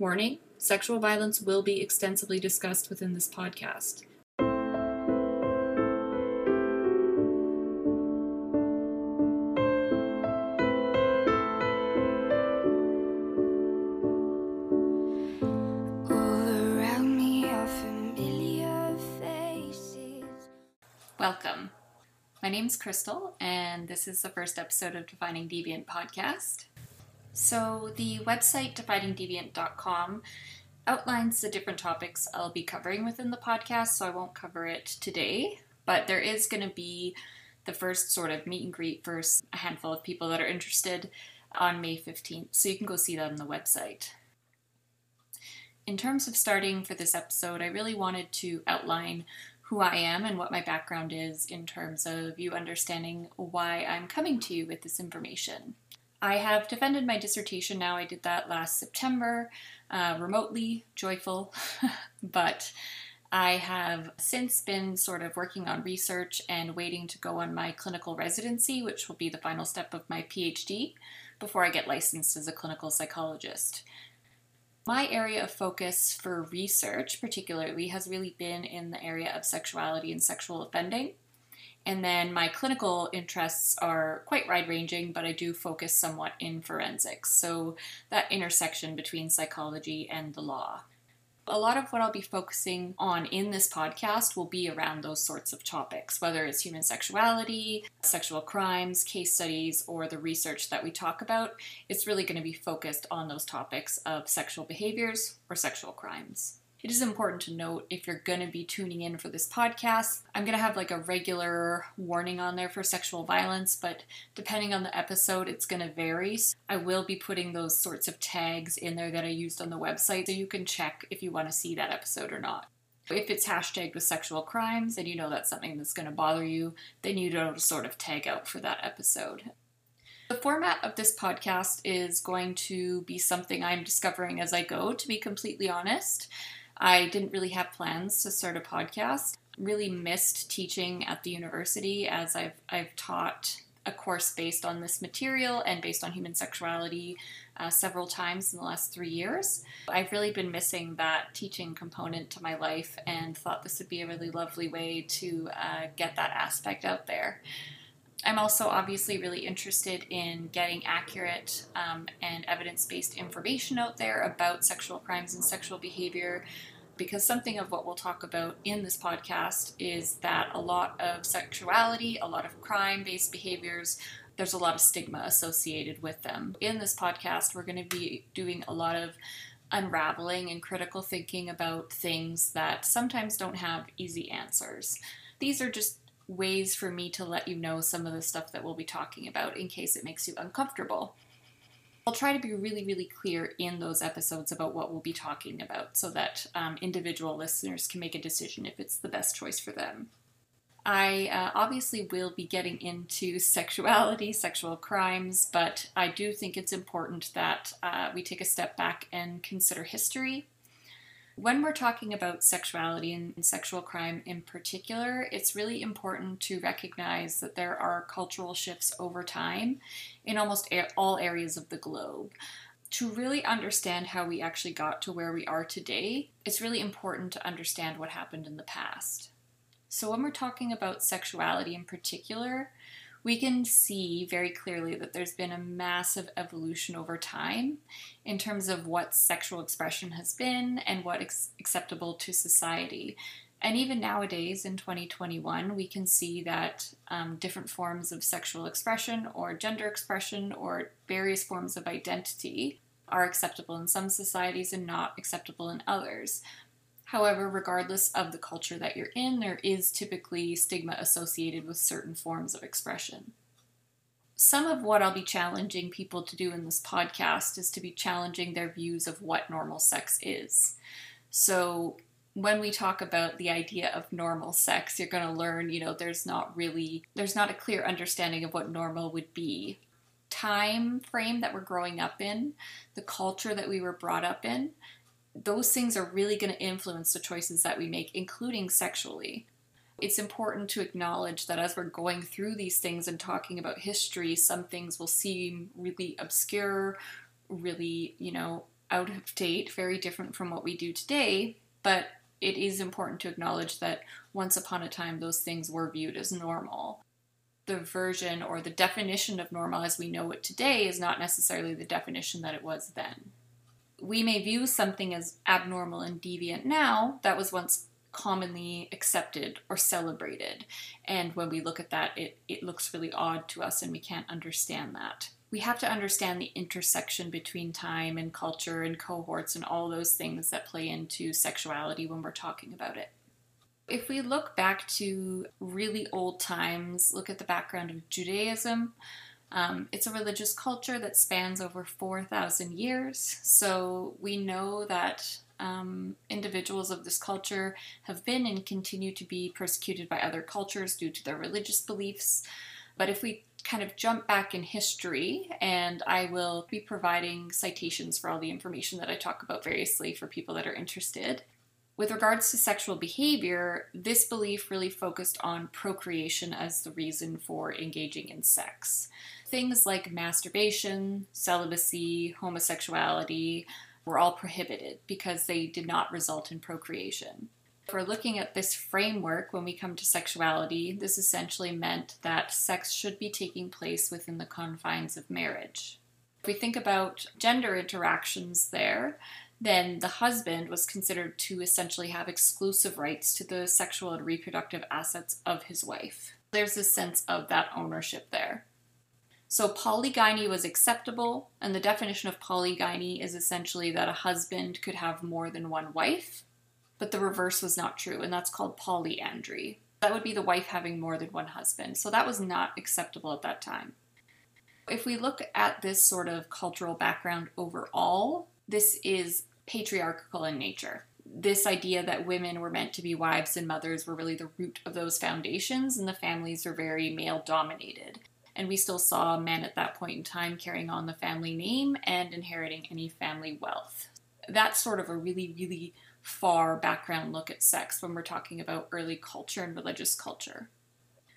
Warning sexual violence will be extensively discussed within this podcast. All around me are familiar faces. Welcome. My name's Crystal, and this is the first episode of Defining Deviant podcast. So, the website definingdeviant.com outlines the different topics I'll be covering within the podcast, so I won't cover it today, but there is going to be the first sort of meet and greet for a handful of people that are interested on May 15th, so you can go see that on the website. In terms of starting for this episode, I really wanted to outline who I am and what my background is in terms of you understanding why I'm coming to you with this information. I have defended my dissertation now. I did that last September, uh, remotely, joyful, but I have since been sort of working on research and waiting to go on my clinical residency, which will be the final step of my PhD before I get licensed as a clinical psychologist. My area of focus for research, particularly, has really been in the area of sexuality and sexual offending. And then my clinical interests are quite wide ranging, but I do focus somewhat in forensics. So that intersection between psychology and the law. A lot of what I'll be focusing on in this podcast will be around those sorts of topics, whether it's human sexuality, sexual crimes, case studies, or the research that we talk about. It's really going to be focused on those topics of sexual behaviors or sexual crimes. It is important to note if you're going to be tuning in for this podcast, I'm going to have like a regular warning on there for sexual violence, but depending on the episode, it's going to vary. I will be putting those sorts of tags in there that I used on the website so you can check if you want to see that episode or not. If it's hashtagged with sexual crimes and you know that's something that's going to bother you, then you to sort of tag out for that episode. The format of this podcast is going to be something I'm discovering as I go, to be completely honest. I didn't really have plans to start a podcast. Really missed teaching at the university as I've I've taught a course based on this material and based on human sexuality uh, several times in the last three years. I've really been missing that teaching component to my life and thought this would be a really lovely way to uh, get that aspect out there. I'm also obviously really interested in getting accurate um, and evidence based information out there about sexual crimes and sexual behavior because something of what we'll talk about in this podcast is that a lot of sexuality, a lot of crime based behaviors, there's a lot of stigma associated with them. In this podcast, we're going to be doing a lot of unraveling and critical thinking about things that sometimes don't have easy answers. These are just ways for me to let you know some of the stuff that we'll be talking about in case it makes you uncomfortable. I'll try to be really, really clear in those episodes about what we'll be talking about so that um, individual listeners can make a decision if it's the best choice for them. I uh, obviously will be getting into sexuality, sexual crimes, but I do think it's important that uh, we take a step back and consider history when we're talking about sexuality and sexual crime in particular, it's really important to recognize that there are cultural shifts over time in almost all areas of the globe. To really understand how we actually got to where we are today, it's really important to understand what happened in the past. So, when we're talking about sexuality in particular, we can see very clearly that there's been a massive evolution over time in terms of what sexual expression has been and what is acceptable to society. And even nowadays in 2021, we can see that um, different forms of sexual expression or gender expression or various forms of identity are acceptable in some societies and not acceptable in others. However, regardless of the culture that you're in, there is typically stigma associated with certain forms of expression. Some of what I'll be challenging people to do in this podcast is to be challenging their views of what normal sex is. So, when we talk about the idea of normal sex, you're going to learn, you know, there's not really there's not a clear understanding of what normal would be. Time frame that we're growing up in, the culture that we were brought up in, those things are really going to influence the choices that we make, including sexually. It's important to acknowledge that as we're going through these things and talking about history, some things will seem really obscure, really, you know, out of date, very different from what we do today, but it is important to acknowledge that once upon a time those things were viewed as normal. The version or the definition of normal as we know it today is not necessarily the definition that it was then. We may view something as abnormal and deviant now that was once commonly accepted or celebrated. And when we look at that, it, it looks really odd to us and we can't understand that we have to understand the intersection between time and culture and cohorts and all those things that play into sexuality when we're talking about it. If we look back to really old times, look at the background of Judaism, um, it's a religious culture that spans over 4,000 years. So we know that um, individuals of this culture have been and continue to be persecuted by other cultures due to their religious beliefs. But if we kind of jump back in history, and I will be providing citations for all the information that I talk about variously for people that are interested. With regards to sexual behavior, this belief really focused on procreation as the reason for engaging in sex. Things like masturbation, celibacy, homosexuality were all prohibited because they did not result in procreation. If we're looking at this framework when we come to sexuality, this essentially meant that sex should be taking place within the confines of marriage. If we think about gender interactions there, then the husband was considered to essentially have exclusive rights to the sexual and reproductive assets of his wife. There's a sense of that ownership there. So, polygyny was acceptable, and the definition of polygyny is essentially that a husband could have more than one wife, but the reverse was not true, and that's called polyandry. That would be the wife having more than one husband. So that was not acceptable at that time. If we look at this sort of cultural background overall, this is patriarchal in nature. This idea that women were meant to be wives and mothers were really the root of those foundations, and the families were very male dominated. And we still saw men at that point in time carrying on the family name and inheriting any family wealth. That's sort of a really, really far background look at sex when we're talking about early culture and religious culture.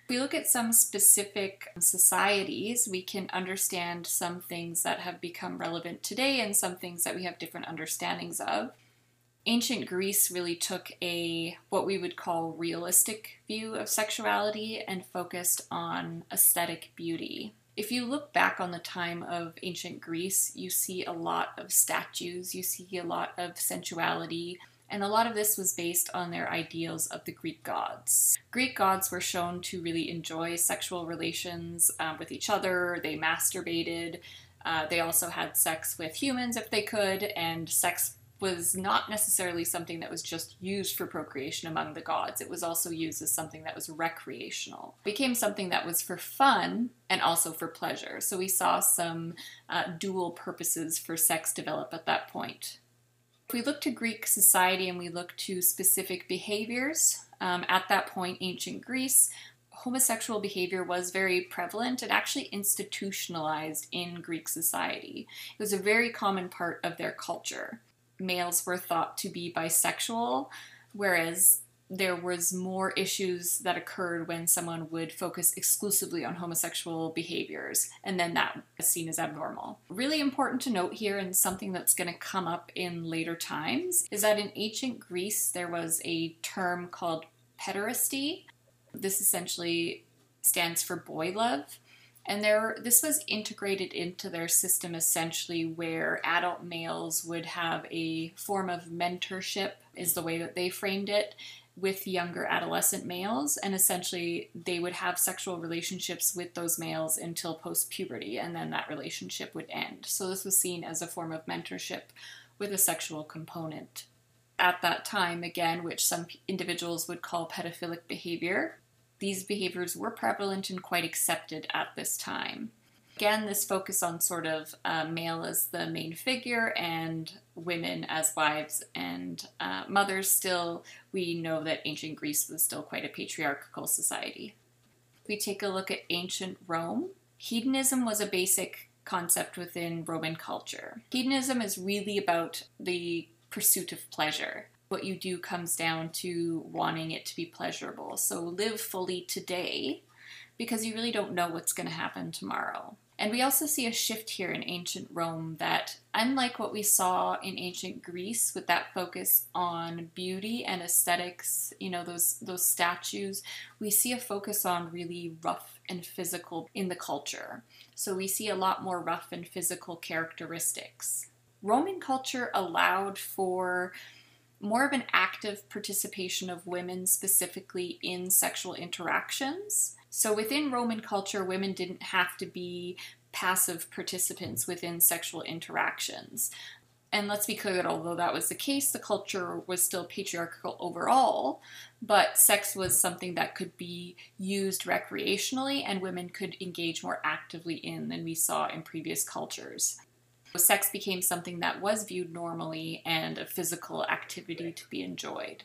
If we look at some specific societies, we can understand some things that have become relevant today and some things that we have different understandings of. Ancient Greece really took a what we would call realistic view of sexuality and focused on aesthetic beauty. If you look back on the time of ancient Greece, you see a lot of statues, you see a lot of sensuality, and a lot of this was based on their ideals of the Greek gods. Greek gods were shown to really enjoy sexual relations um, with each other, they masturbated, uh, they also had sex with humans if they could, and sex was not necessarily something that was just used for procreation among the gods. It was also used as something that was recreational. It became something that was for fun and also for pleasure. So we saw some uh, dual purposes for sex develop at that point. If we look to Greek society and we look to specific behaviors, um, at that point, ancient Greece, homosexual behavior was very prevalent and actually institutionalized in Greek society. It was a very common part of their culture. Males were thought to be bisexual, whereas there was more issues that occurred when someone would focus exclusively on homosexual behaviors and then that is seen as abnormal. Really important to note here and something that's going to come up in later times is that in ancient greece there was a term called pederasty. This essentially stands for boy love and there this was integrated into their system essentially where adult males would have a form of mentorship is the way that they framed it with younger adolescent males, and essentially they would have sexual relationships with those males until post puberty, and then that relationship would end. So, this was seen as a form of mentorship with a sexual component. At that time, again, which some individuals would call pedophilic behavior, these behaviors were prevalent and quite accepted at this time. Again, this focus on sort of uh, male as the main figure and women as wives and uh, mothers, still, we know that ancient Greece was still quite a patriarchal society. If we take a look at ancient Rome, hedonism was a basic concept within Roman culture. Hedonism is really about the pursuit of pleasure. What you do comes down to wanting it to be pleasurable. So live fully today because you really don't know what's going to happen tomorrow. And we also see a shift here in ancient Rome that, unlike what we saw in ancient Greece with that focus on beauty and aesthetics, you know, those, those statues, we see a focus on really rough and physical in the culture. So we see a lot more rough and physical characteristics. Roman culture allowed for more of an active participation of women specifically in sexual interactions. So within Roman culture, women didn't have to be passive participants within sexual interactions. And let's be clear that although that was the case, the culture was still patriarchal overall, but sex was something that could be used recreationally and women could engage more actively in than we saw in previous cultures. Sex became something that was viewed normally and a physical activity to be enjoyed.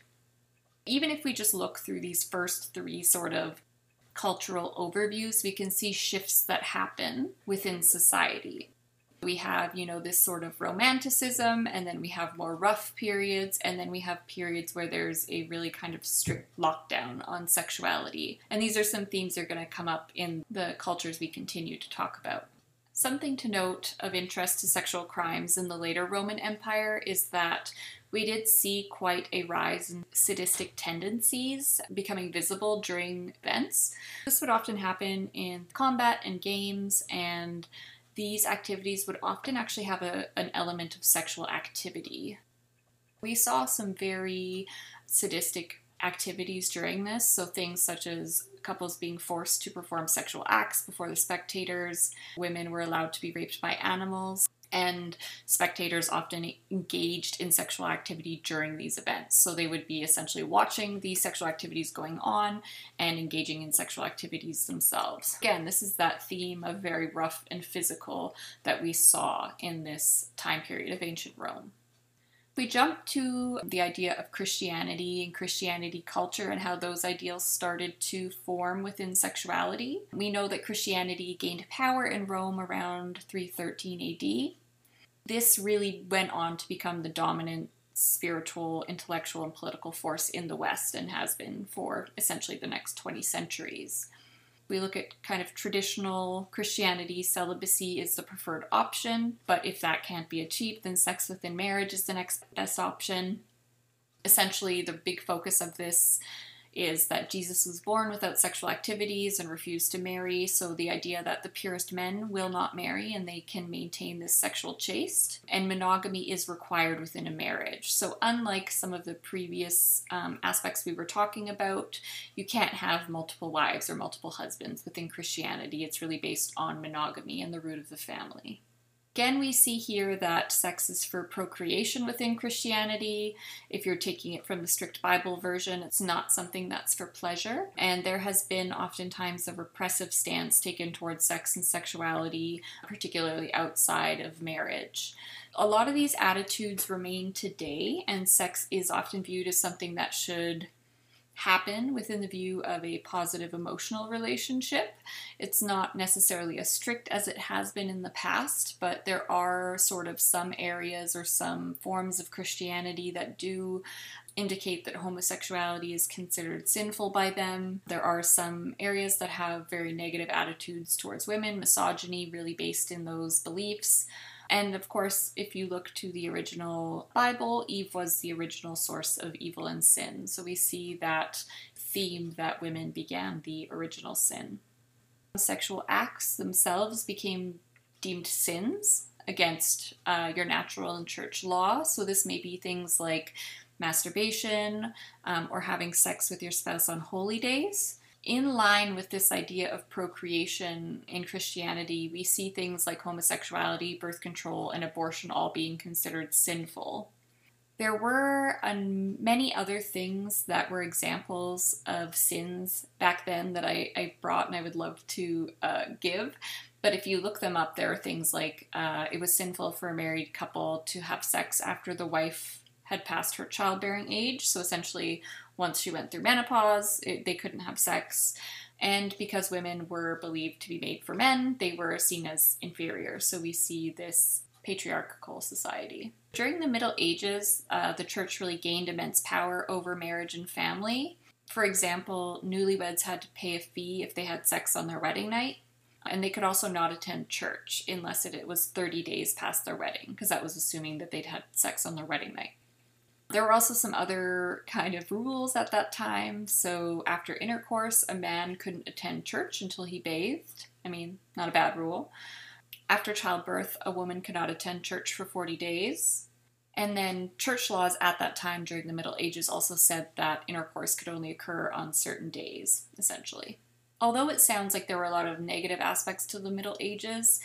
Even if we just look through these first three sort of cultural overviews, we can see shifts that happen within society. We have, you know, this sort of romanticism, and then we have more rough periods, and then we have periods where there's a really kind of strict lockdown on sexuality. And these are some themes that are going to come up in the cultures we continue to talk about. Something to note of interest to sexual crimes in the later Roman Empire is that we did see quite a rise in sadistic tendencies becoming visible during events. This would often happen in combat and games, and these activities would often actually have a, an element of sexual activity. We saw some very sadistic activities during this, so things such as couples being forced to perform sexual acts before the spectators, women were allowed to be raped by animals, and spectators often engaged in sexual activity during these events. So they would be essentially watching the sexual activities going on and engaging in sexual activities themselves. Again, this is that theme of very rough and physical that we saw in this time period of ancient Rome. We jump to the idea of Christianity and Christianity culture and how those ideals started to form within sexuality. We know that Christianity gained power in Rome around 313 AD. This really went on to become the dominant spiritual, intellectual, and political force in the West and has been for essentially the next 20 centuries we look at kind of traditional Christianity, celibacy is the preferred option, but if that can't be achieved, then sex within marriage is the next best option. Essentially, the big focus of this is that Jesus was born without sexual activities and refused to marry. So the idea that the purest men will not marry and they can maintain this sexual chaste, and monogamy is required within a marriage. So unlike some of the previous um, aspects we were talking about, you can't have multiple wives or multiple husbands within Christianity. It's really based on monogamy and the root of the family. Again, we see here that sex is for procreation within Christianity. If you're taking it from the strict Bible version, it's not something that's for pleasure. And there has been oftentimes a repressive stance taken towards sex and sexuality, particularly outside of marriage. A lot of these attitudes remain today, and sex is often viewed as something that should happen within the view of a positive emotional relationship. It's not necessarily as strict as it has been in the past, but there are sort of some areas or some forms of Christianity that do indicate that homosexuality is considered sinful by them. There are some areas that have very negative attitudes towards women, misogyny really based in those beliefs. And of course, if you look to the original Bible, Eve was the original source of evil and sin. So we see that theme that women began the original sin. Sexual acts themselves became deemed sins against uh, your natural and church law. So this may be things like masturbation um, or having sex with your spouse on holy days in line with this idea of procreation in Christianity, we see things like homosexuality, birth control, and abortion all being considered sinful. There were um, many other things that were examples of sins back then that I, I brought and I would love to uh, give. But if you look them up, there are things like uh, it was sinful for a married couple to have sex after the wife had passed her childbearing age. So essentially, once she went through menopause, it, they couldn't have sex. And because women were believed to be made for men, they were seen as inferior. So we see this patriarchal society. During the Middle Ages, uh, the church really gained immense power over marriage and family. For example, newlyweds had to pay a fee if they had sex on their wedding night. And they could also not attend church unless it, it was 30 days past their wedding, because that was assuming that they'd had sex on their wedding night. There were also some other kind of rules at that time. So, after intercourse, a man couldn't attend church until he bathed. I mean, not a bad rule. After childbirth, a woman could not attend church for 40 days. And then church laws at that time during the Middle Ages also said that intercourse could only occur on certain days, essentially. Although it sounds like there were a lot of negative aspects to the Middle Ages,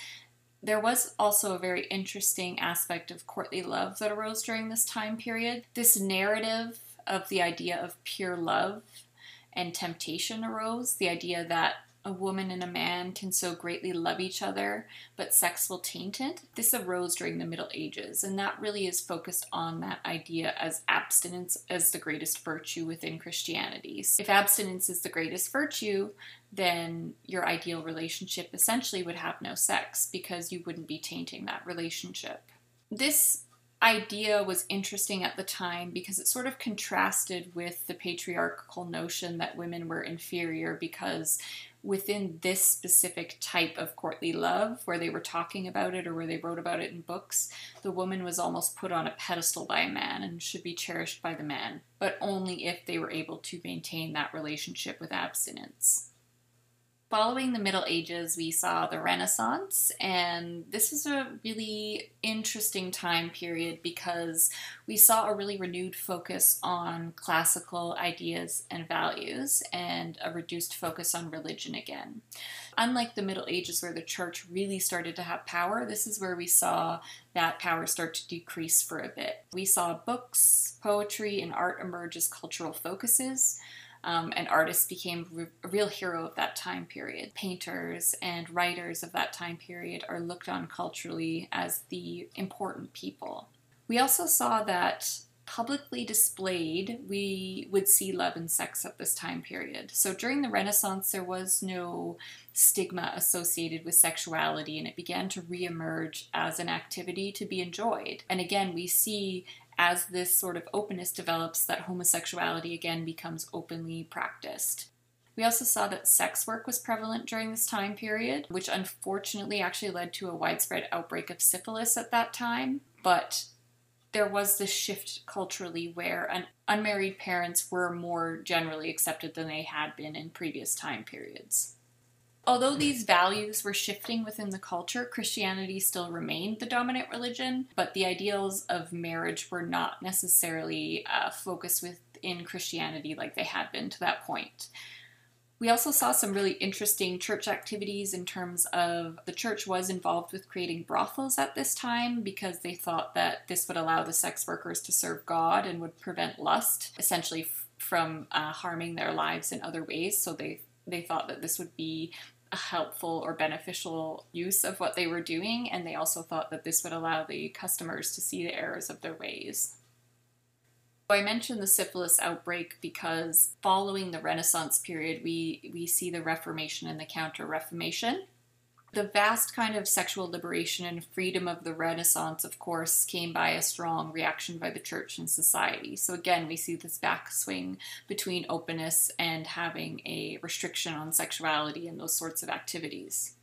there was also a very interesting aspect of courtly love that arose during this time period. This narrative of the idea of pure love and temptation arose, the idea that a woman and a man can so greatly love each other, but sex will taint it. This arose during the Middle Ages, and that really is focused on that idea as abstinence as the greatest virtue within Christianity. If abstinence is the greatest virtue, then your ideal relationship essentially would have no sex because you wouldn't be tainting that relationship. This idea was interesting at the time because it sort of contrasted with the patriarchal notion that women were inferior because within this specific type of courtly love, where they were talking about it or where they wrote about it in books, the woman was almost put on a pedestal by a man and should be cherished by the man, but only if they were able to maintain that relationship with abstinence. Following the Middle Ages, we saw the Renaissance, and this was a really interesting time period because we saw a really renewed focus on classical ideas and values and a reduced focus on religion again. Unlike the Middle Ages, where the church really started to have power, this is where we saw that power start to decrease for a bit. We saw books, poetry, and art emerge as cultural focuses um, and artists became re- a real hero of that time period. Painters and writers of that time period are looked on culturally as the important people. We also saw that publicly displayed, we would see love and sex at this time period. So during the Renaissance, there was no stigma associated with sexuality, and it began to reemerge as an activity to be enjoyed. And again, we see as this sort of openness develops, that homosexuality again becomes openly practiced. We also saw that sex work was prevalent during this time period, which unfortunately actually led to a widespread outbreak of syphilis at that time. But there was this shift culturally where un- unmarried parents were more generally accepted than they had been in previous time periods. Although these values were shifting within the culture, Christianity still remained the dominant religion, but the ideals of marriage were not necessarily uh, focused within Christianity like they had been to that point. We also saw some really interesting church activities in terms of the church was involved with creating brothels at this time because they thought that this would allow the sex workers to serve God and would prevent lust, essentially from uh, harming their lives in other ways. So they they thought that this would be a helpful or beneficial use of what they were doing, and they also thought that this would allow the customers to see the errors of their ways. I mentioned the syphilis outbreak because following the Renaissance period, we, we see the Reformation and the Counter Reformation. The vast kind of sexual liberation and freedom of the Renaissance, of course, came by a strong reaction by the church and society. So, again, we see this backswing between openness and having a restriction on sexuality and those sorts of activities.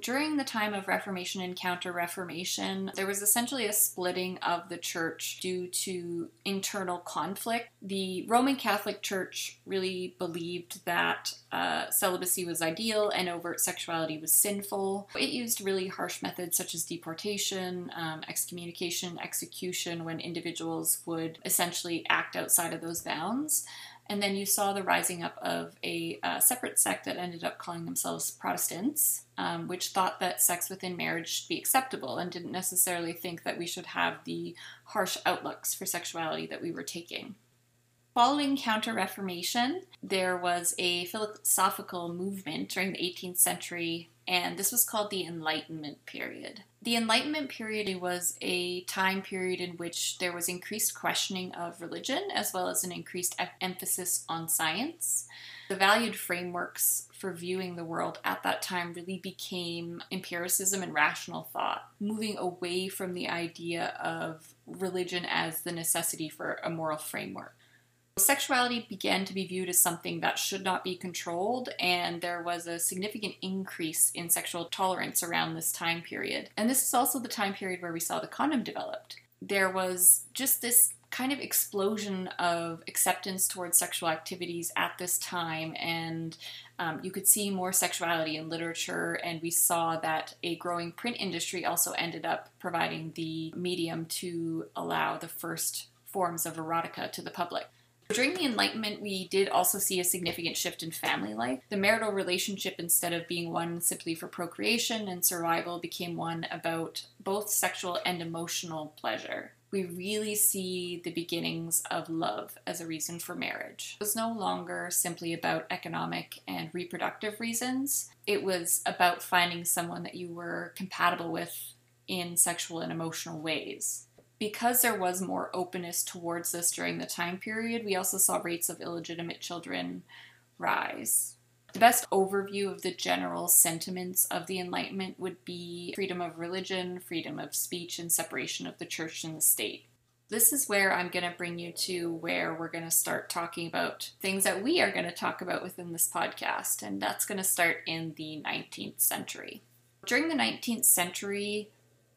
During the time of Reformation and Counter Reformation, there was essentially a splitting of the church due to internal conflict. The Roman Catholic Church really believed that uh, celibacy was ideal and overt sexuality was sinful. It used really harsh methods such as deportation, um, excommunication, execution when individuals would essentially act outside of those bounds. And then you saw the rising up of a uh, separate sect that ended up calling themselves Protestants, um, which thought that sex within marriage should be acceptable and didn't necessarily think that we should have the harsh outlooks for sexuality that we were taking. Following Counter Reformation, there was a philosophical movement during the 18th century, and this was called the Enlightenment period. The Enlightenment period was a time period in which there was increased questioning of religion as well as an increased emphasis on science. The valued frameworks for viewing the world at that time really became empiricism and rational thought, moving away from the idea of religion as the necessity for a moral framework. Sexuality began to be viewed as something that should not be controlled, and there was a significant increase in sexual tolerance around this time period. And this is also the time period where we saw the condom developed. There was just this kind of explosion of acceptance towards sexual activities at this time, and um, you could see more sexuality in literature. And we saw that a growing print industry also ended up providing the medium to allow the first forms of erotica to the public. During the Enlightenment, we did also see a significant shift in family life. The marital relationship, instead of being one simply for procreation and survival, became one about both sexual and emotional pleasure. We really see the beginnings of love as a reason for marriage. It was no longer simply about economic and reproductive reasons, it was about finding someone that you were compatible with in sexual and emotional ways because there was more openness towards this during the time period, we also saw rates of illegitimate children rise. The best overview of the general sentiments of the Enlightenment would be freedom of religion, freedom of speech, and separation of the church and the state. This is where I'm going to bring you to where we're going to start talking about things that we are going to talk about within this podcast, and that's going to start in the 19th century. During the 19th century,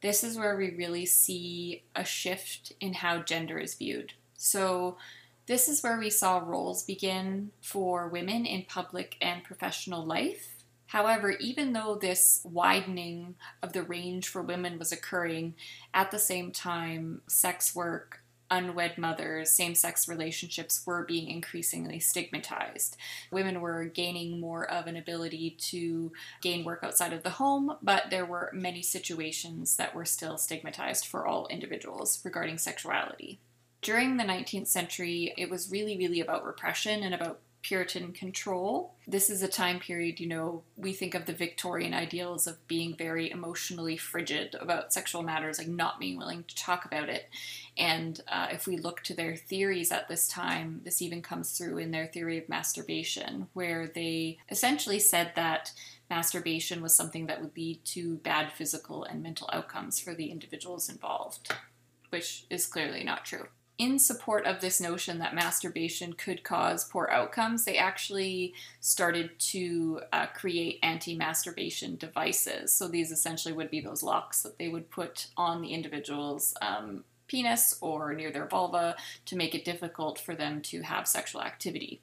this is where we really see a shift in how gender is viewed. So, this is where we saw roles begin for women in public and professional life. However, even though this widening of the range for women was occurring, at the same time, sex work, unwed mothers, same sex relationships were being increasingly stigmatized. Women were gaining more of an ability to gain work outside of the home, but there were many situations that were still stigmatized for all individuals regarding sexuality. During the 19th century, it was really, really about repression and about Puritan control. This is a time period, you know, we think of the Victorian ideals of being very emotionally frigid about sexual matters, like not being willing to talk about it. And uh, if we look to their theories at this time, this even comes through in their theory of masturbation, where they essentially said that masturbation was something that would lead to bad physical and mental outcomes for the individuals involved, which is clearly not true in support of this notion that masturbation could cause poor outcomes, they actually started to uh, create anti masturbation devices. So these essentially would be those locks that they would put on the individual's um, penis or near their vulva to make it difficult for them to have sexual activity.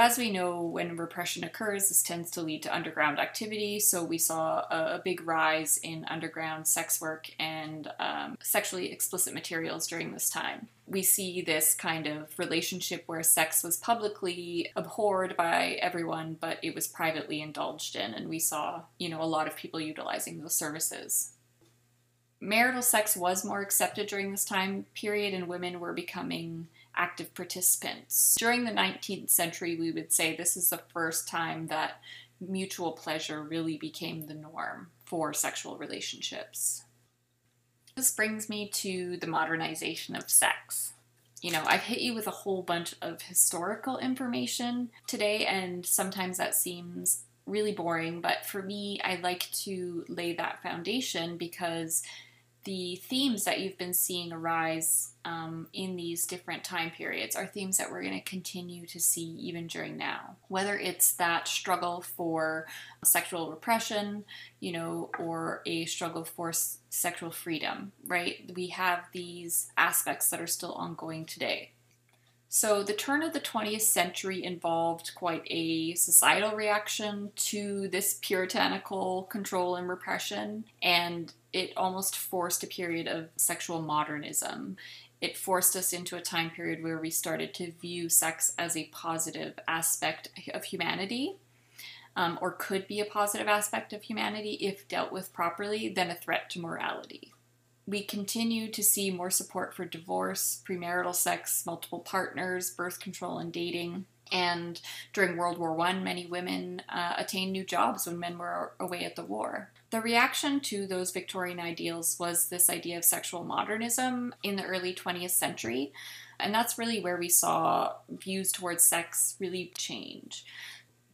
As we know, when repression occurs, this tends to lead to underground activity. So we saw a, big rise in underground sex work and um, sexually explicit materials during this time. We see this kind of relationship where sex was publicly abhorred by everyone, but it was privately indulged in, and we saw, you know, a lot of people utilizing those services marital sex was more accepted during this time period, and women were becoming active participants. During the 19th century, we would say this is the first time that mutual pleasure really became the norm for sexual relationships. This brings me to the modernization of sex. You know, I've hit you with a whole bunch of historical information today, and sometimes that seems really boring, but for me, I like to lay that foundation because the themes that you've been seeing arise um, in these different time periods are themes that we're going to continue to see even during now. Whether it's that struggle for sexual repression, you know, or a struggle for s- sexual freedom, right? We have these aspects that are still ongoing today. So, the turn of the 20th century involved quite a societal reaction to this puritanical control and repression, and it almost forced a period of sexual modernism. It forced us into a time period where we started to view sex as a positive aspect of humanity, um, or could be a positive aspect of humanity if dealt with properly, than a threat to morality we continue to see more support for divorce, premarital sex, multiple partners, birth control, and dating. And during World War I, many women uh, attained new jobs when men were away at the war. The reaction to those Victorian ideals was this idea of sexual modernism in the early 20th century. And that's really where we saw views towards sex really change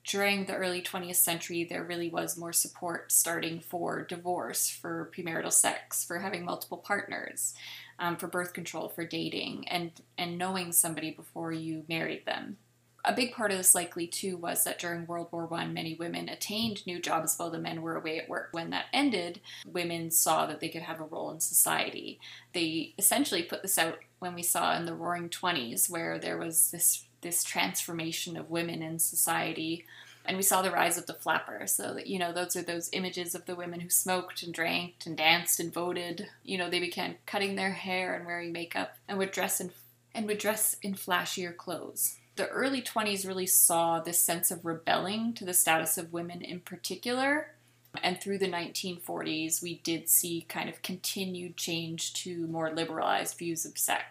during the early 20th century, there really was more support starting for divorce, for premarital sex, for having multiple partners. um, for birth control, for dating, and and knowing somebody before you married them. A big part of this likely too was that during World War One, many women attained new jobs while the men were away at work. When that ended, women saw that they could have a role in society. They essentially put this out when we saw in the Roaring Twenties, where there was this this transformation of women in society and we saw the rise of the flapper. So that you know, those are those images of the women who smoked and drank and danced and voted. You know, they began cutting their hair and wearing makeup and would dress in and would dress in flashier clothes the early 20s really saw this sense of rebelling to the status of women in particular. And through the 1940s, we did see kind of continued change to more liberalized views of sex.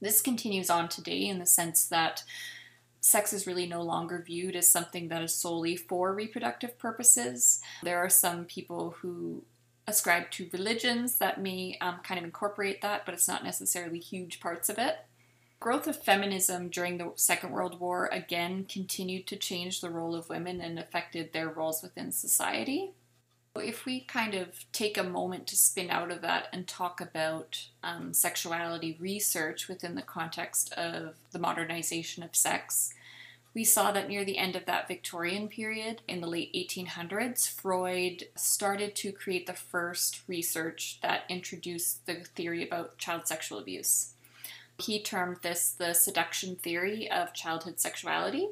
This continues on today in the sense that sex is really no longer viewed as something that is solely for reproductive purposes. There are some people who ascribe to religions that may um, kind of incorporate that, but it's not necessarily huge parts of it growth of feminism during the Second World War again continued to change the role of women and affected their roles within society. If we kind of take a moment to spin out of that and talk about um, sexuality research within the context of the modernization of sex, we saw that near the end of that Victorian period, in the late 1800s, Freud started to create the first research that introduced the theory about child sexual abuse. He termed this the seduction theory of childhood sexuality.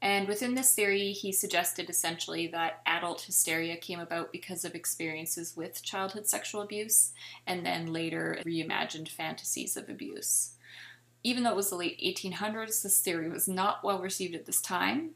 And within this theory, he suggested essentially that adult hysteria came about because of experiences with childhood sexual abuse, and then later reimagined fantasies of abuse. Even though it was the late 1800s, this theory was not well received at this time.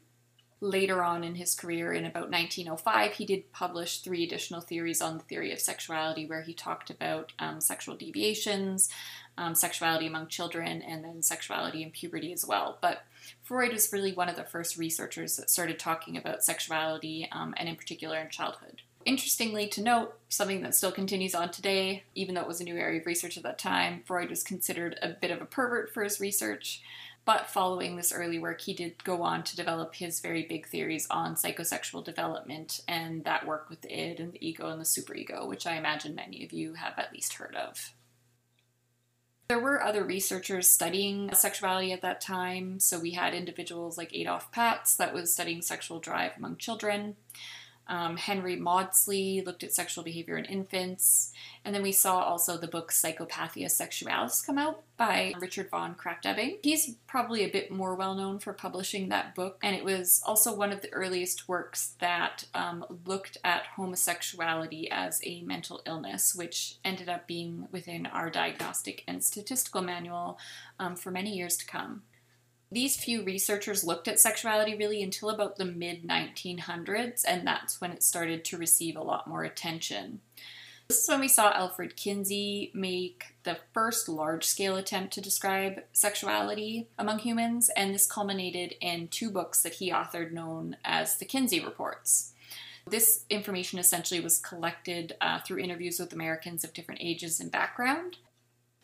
Later on in his career, in about 1905, he did publish three additional theories on the theory of sexuality, where he talked about um, sexual deviations, um, sexuality among children and then sexuality in puberty as well. But Freud was really one of the first researchers that started talking about sexuality um, and in particular in childhood. Interestingly to note, something that still continues on today, even though it was a new area of research at that time, Freud was considered a bit of a pervert for his research. But following this early work, he did go on to develop his very big theories on psychosexual development and that work with the id and the ego and the superego, which I imagine many of you have at least heard of. There were other researchers studying sexuality at that time. So we had individuals like Adolf Patze that was studying sexual drive among children. Um, Henry Maudsley looked at sexual behavior in infants. And then we saw also the book Psychopathia Sexualis come out by Richard von Krafft-Ebing. He's probably a bit more well known for publishing that book, and it was also one of the earliest works that um, looked at homosexuality as a mental illness, which ended up being within our diagnostic and statistical manual um, for many years to come these few researchers looked at sexuality really until about the mid 1900s, and that's when it started to receive a lot more attention. This is when we saw Alfred Kinsey make the first large scale attempt to describe sexuality among humans, and this culminated in two books that he authored known as the Kinsey Reports. This information essentially was collected uh, through interviews with Americans of different ages and background.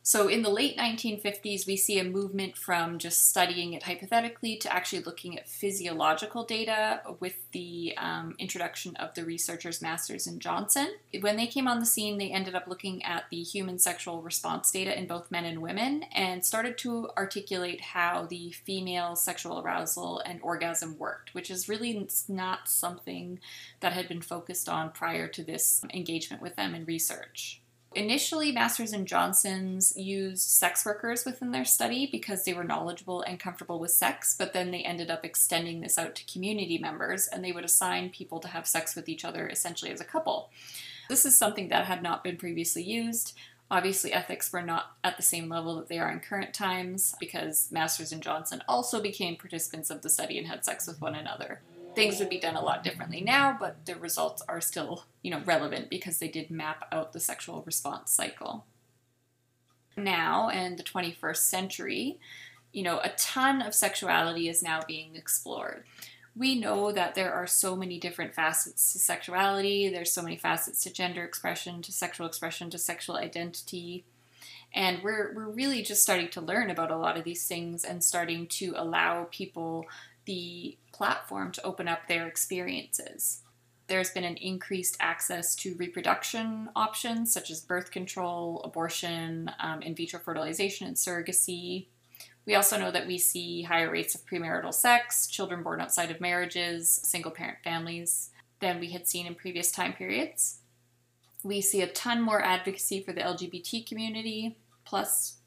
So, in the late 1950s, we see a movement from just studying it hypothetically to actually looking at physiological data with the um, introduction of the researchers Masters and Johnson. When they came on the scene, they ended up looking at the human sexual response data in both men and women and started to articulate how the female sexual arousal and orgasm worked, which is really not something that had been focused on prior to this engagement with them in research. Initially, Masters and Johnson's used sex workers within their study because they were knowledgeable and comfortable with sex, but then they ended up extending this out to community members and they would assign people to have sex with each other essentially as a couple. This is something that had not been previously used. Obviously, ethics were not at the same level that they are in current times because Masters and Johnson also became participants of the study and had sex with one another things would be done a lot differently now, but the results are still, you know, relevant because they did map out the sexual response cycle. Now, in the 21st century, you know, a ton of sexuality is now being explored. We know that there are so many different facets to sexuality, there's so many facets to gender expression, to sexual expression, to sexual identity. And we're, we're really just starting to learn about a lot of these things and starting to allow people the platform to open up their experiences. There's been an increased access to reproduction options such as birth control, abortion, um, in vitro fertilization, and surrogacy. We also know that we see higher rates of premarital sex, children born outside of marriages, single parent families than we had seen in previous time periods. We see a ton more advocacy for the LGBT community, plus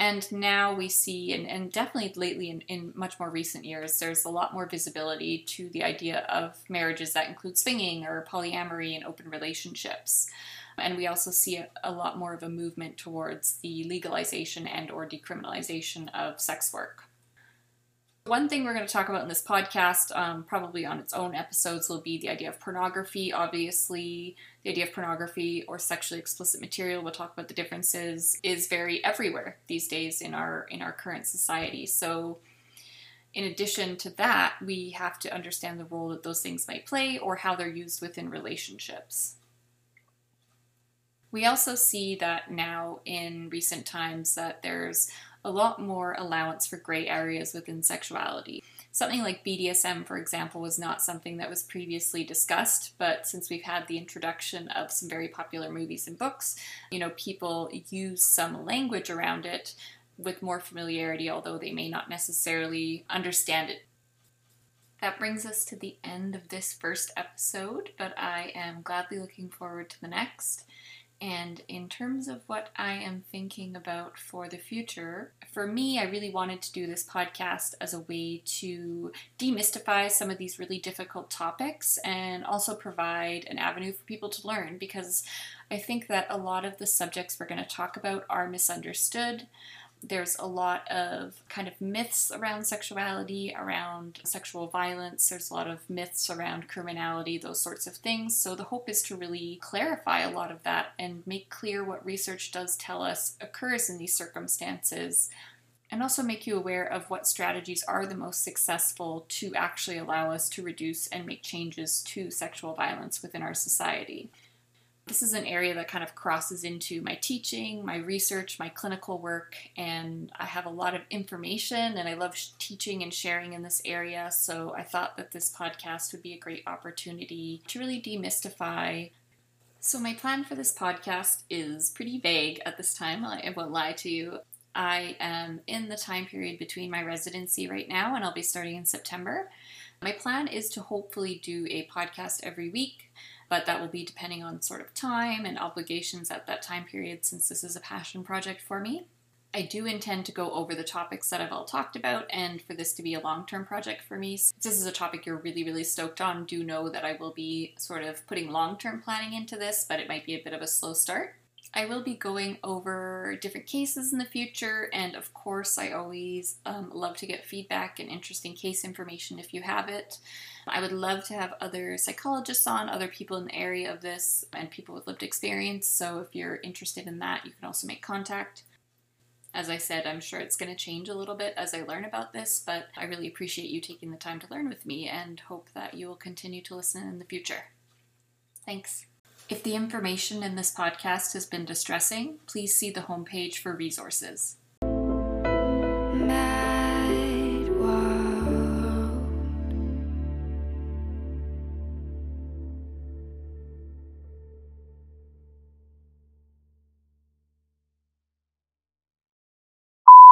and now we see, and, and definitely lately in, in, much more recent years, there's a lot more visibility to the idea of marriages that include swinging or polyamory and open relationships. And we also see a, a lot more of a movement towards the legalization and or decriminalization of sex work. One thing we're going to talk about in this podcast, um, probably on its own episodes, will be the idea of pornography. Obviously, the idea of pornography or sexually explicit material, we'll talk about the differences, is very everywhere these days in our in our current society. So, in addition to that, we have to understand the role that those things might play or how they're used within relationships. We also see that now in recent times that there's a lot more allowance for gray areas within sexuality. Something like BDSM, for example, was not something that was previously discussed, but since we've had the introduction of some very popular movies and books, you know, people use some language around it with more familiarity, although they may not necessarily understand it. That brings us to the end of this first episode, but I am gladly looking forward to the next. And in terms of what I am thinking about for the future, for me, I really wanted to do this podcast as a way to demystify some of these really difficult topics and also provide an avenue for people to learn because I think that a lot of the subjects we're going to talk about are misunderstood there's a lot of kind of myths around sexuality, around sexual violence. There's a lot of myths around criminality, those sorts of things. So the hope is to really clarify a lot of that and make clear what research does tell us occurs in these circumstances. And also make you aware of what strategies are the most successful to actually allow us to reduce and make changes to sexual violence within our society this is an area that kind of crosses into my teaching, my research, my clinical work, and I have a lot of information and I love teaching and sharing in this area. So I thought that this podcast would be a great opportunity to really demystify. So, my plan for this podcast is pretty vague at this time, I won't lie to you. I am in the time period between my residency right now, and I'll be starting in September. My plan is to hopefully do a podcast every week but that will be depending on sort of time and obligations at that time period since this is a passion project for me. I do intend to go over the topics that I've all talked about and for this to be a long term project for me. Since this is a topic you're really, really stoked on, do know that I will be sort of putting long term planning into this, but it might be a bit of a slow start. I will be going over different cases in the future, and of course, I always um, love to get feedback and interesting case information if you have it. I would love to have other psychologists on, other people in the area of this, and people with lived experience. So if you're interested in that, you can also make contact. As I said, I'm sure it's going to change a little bit as I learn about this, but I really appreciate you taking the time to learn with me and hope that you will continue to listen in the future. Thanks. If the information in this podcast has been distressing, please see the homepage for resources.